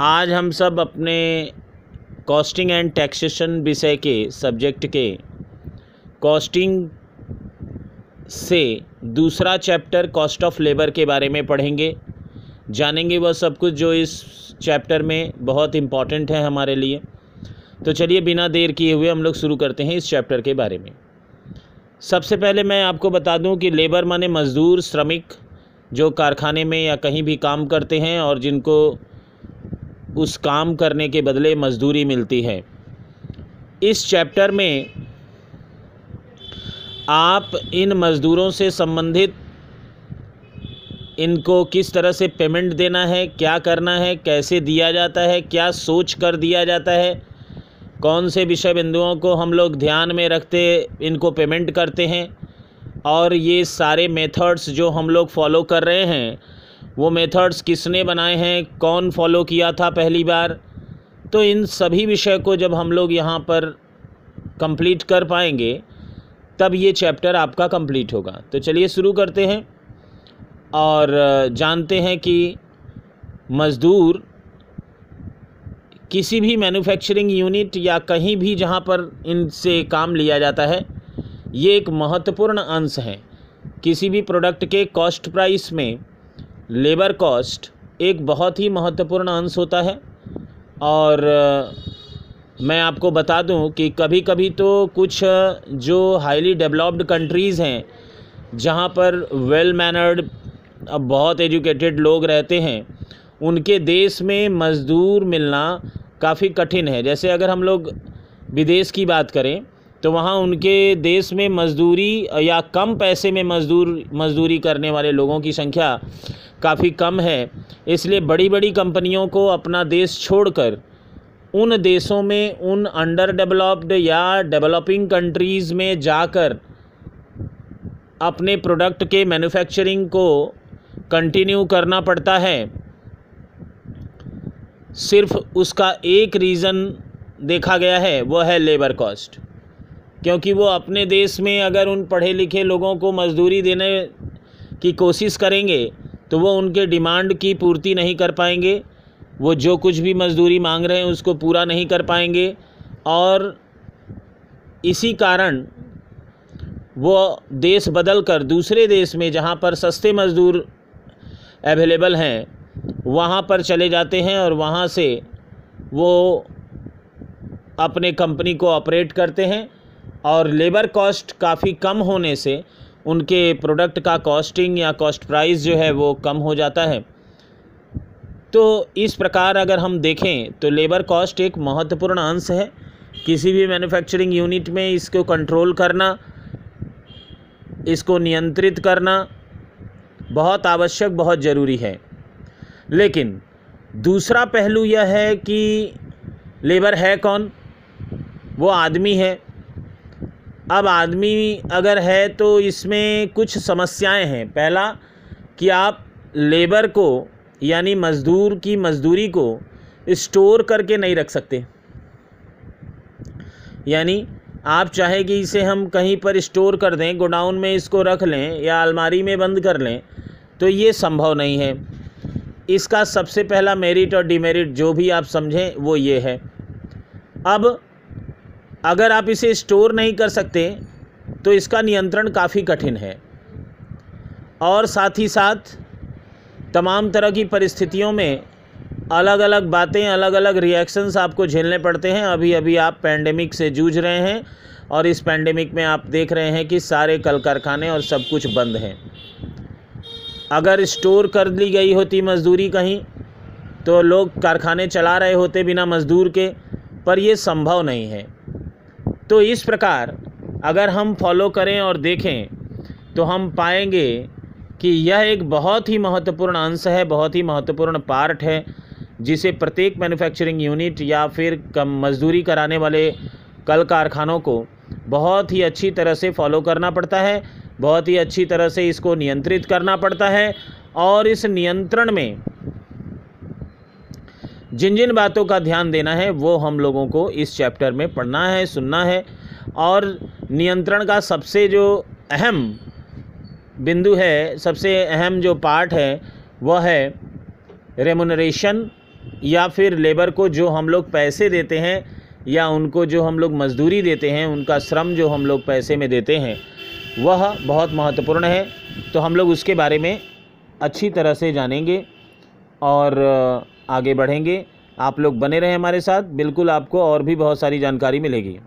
आज हम सब अपने कॉस्टिंग एंड टैक्सेशन विषय के सब्जेक्ट के कॉस्टिंग से दूसरा चैप्टर कॉस्ट ऑफ़ लेबर के बारे में पढ़ेंगे। जानेंगे वह सब कुछ जो इस चैप्टर में बहुत इंपॉर्टेंट है हमारे लिए। तो चलिए बिना देर किए हुए हम लोग शुरू करते हैं इस चैप्टर के बारे में। सबसे पहले मैं आपको बता दूँ कि लेबर माने मज़दूर, श्रमिक जो कारखाने में या कहीं भी काम करते हैं और जिनको उस काम करने के बदले मजदूरी मिलती है। इस चैप्टर में आप इन मज़दूरों से संबंधित इनको किस तरह से पेमेंट देना है, क्या करना है, कैसे दिया जाता है, क्या सोच कर दिया जाता है, कौन से विषय बिंदुओं को हम लोग ध्यान में रखते, इनको पेमेंट करते हैं, और ये सारे मेथड्स जो हम लोग फॉलो कर रहे हैं वो मेथड्स किसने बनाए हैं, कौन फॉलो किया था पहली बार? तो इन सभी विषय को जब हम लोग यहाँ पर कंप्लीट कर पाएँगे, तब ये चैप्टर आपका कंप्लीट होगा। तो चलिए शुरू करते हैं और जानते हैं कि मज़दूर किसी भी मैन्युफैक्चरिंग यूनिट या कहीं भी जहाँ पर इनसे काम लिया जाता है, ये एक महत्वपूर्ण अंश है। किसी भी प्रोडक्ट के कॉस्ट प्राइस में लेबर कॉस्ट एक बहुत ही महत्वपूर्ण अंश होता है। और मैं आपको बता दूँ कि कभी कभी तो कुछ जो हाईली डेवलप्ड कंट्रीज़ हैं, जहाँ पर वेल मैनर्ड बहुत एजुकेटेड लोग रहते हैं, उनके देश में मज़दूर मिलना काफ़ी कठिन है। जैसे अगर हम लोग विदेश की बात करें तो वहाँ उनके देश में मज़दूरी, या कम पैसे में मज़दूर, मज़दूरी करने वाले लोगों की संख्या काफ़ी कम है। इसलिए बड़ी बड़ी कंपनियों को अपना देश छोड़कर उन देशों में, उन अंडर डेवलप्ड या डेवलपिंग कंट्रीज़ में जाकर अपने प्रोडक्ट के मैन्युफैक्चरिंग को कंटिन्यू करना पड़ता है। सिर्फ़ उसका एक रीज़न देखा गया है वो है लेबर कॉस्ट क्योंकि वो अपने देश में अगर उन पढ़े लिखे लोगों को मज़दूरी देने की कोशिश करेंगे तो वो उनके डिमांड की पूर्ति नहीं कर पाएँगे। वो जो कुछ भी मज़दूरी मांग रहे हैं, उसको पूरा नहीं कर पाएँगे। और इसी कारण वो देश बदल कर दूसरे देश में, जहाँ पर सस्ते मज़दूर अवेलेबल हैं, वहाँ पर चले जाते हैं और वहाँ से वो अपने कंपनी को ऑपरेट करते हैं। और लेबर कॉस्ट काफ़ी कम होने से उनके प्रोडक्ट का कॉस्टिंग या कॉस्ट प्राइस जो है वो कम हो जाता है। तो इस प्रकार अगर हम देखें तो लेबर कॉस्ट एक महत्वपूर्ण अंश है। किसी भी मैन्युफैक्चरिंग यूनिट में इसको कंट्रोल करना, इसको नियंत्रित करना बहुत आवश्यक, बहुत ज़रूरी है। लेकिन दूसरा पहलू यह है कि लेबर है कौन? वो आदमी है। अब आदमी अगर है तो इसमें कुछ समस्याएँ हैं। पहला, कि आप लेबर को, यानी मज़दूर की मज़दूरी को स्टोर करके नहीं रख सकते। यानी आप चाहे कि इसे हम कहीं पर स्टोर कर दें, गोडाउन में इसको रख लें या अलमारी में बंद कर लें तो ये संभव नहीं है। इसका सबसे पहला मेरिट और डिमेरिट जो भी आप समझें, वो ये है। अब अगर आप इसे स्टोर नहीं कर सकते तो इसका नियंत्रण काफ़ी कठिन है। और साथ ही साथ, तमाम तरह की परिस्थितियों में अलग अलग बातें अलग अलग रिएक्शंस आपको झेलने पड़ते हैं। अभी अभी आप पैंडेमिक से जूझ रहे हैं और इस पैंडेमिक में आप देख रहे हैं कि सारे कल कारखाने और सब कुछ बंद हैं। अगर स्टोर कर ली गई होती मज़दूरी कहीं तो लोग कारखाने चला रहे होते बिना मज़दूर के, पर ये संभव नहीं है। तो इस प्रकार अगर हम फॉलो करें और देखें तो हम पाएँगे कि यह एक बहुत ही महत्वपूर्ण अंश है, बहुत ही महत्वपूर्ण पार्ट है, जिसे प्रत्येक मैन्युफैक्चरिंग यूनिट या फिर कम मजदूरी कराने वाले कल कारखानों को बहुत ही अच्छी तरह से फॉलो करना पड़ता है, बहुत ही अच्छी तरह से इसको नियंत्रित करना पड़ता है और इस नियंत्रण में जिन जिन बातों का ध्यान देना है, वो हम लोगों को इस चैप्टर में पढ़ना है, सुनना है। और नियंत्रण का सबसे जो अहम बिंदु है, सबसे अहम जो पार्ट है, वह है रेमोनरेशन या फिर लेबर को जो हम लोग पैसे देते हैं या उनको जो हम लोग मजदूरी देते हैं, उनका श्रम जो हम लोग पैसे में देते हैं, वह बहुत महत्वपूर्ण है। तो हम लोग उसके बारे में अच्छी तरह से जानेंगे। और आगे बढ़ेंगे। आप लोग बने रहें हमारे साथ। बिल्कुल आपको और भी बहुत सारी जानकारी मिलेगी।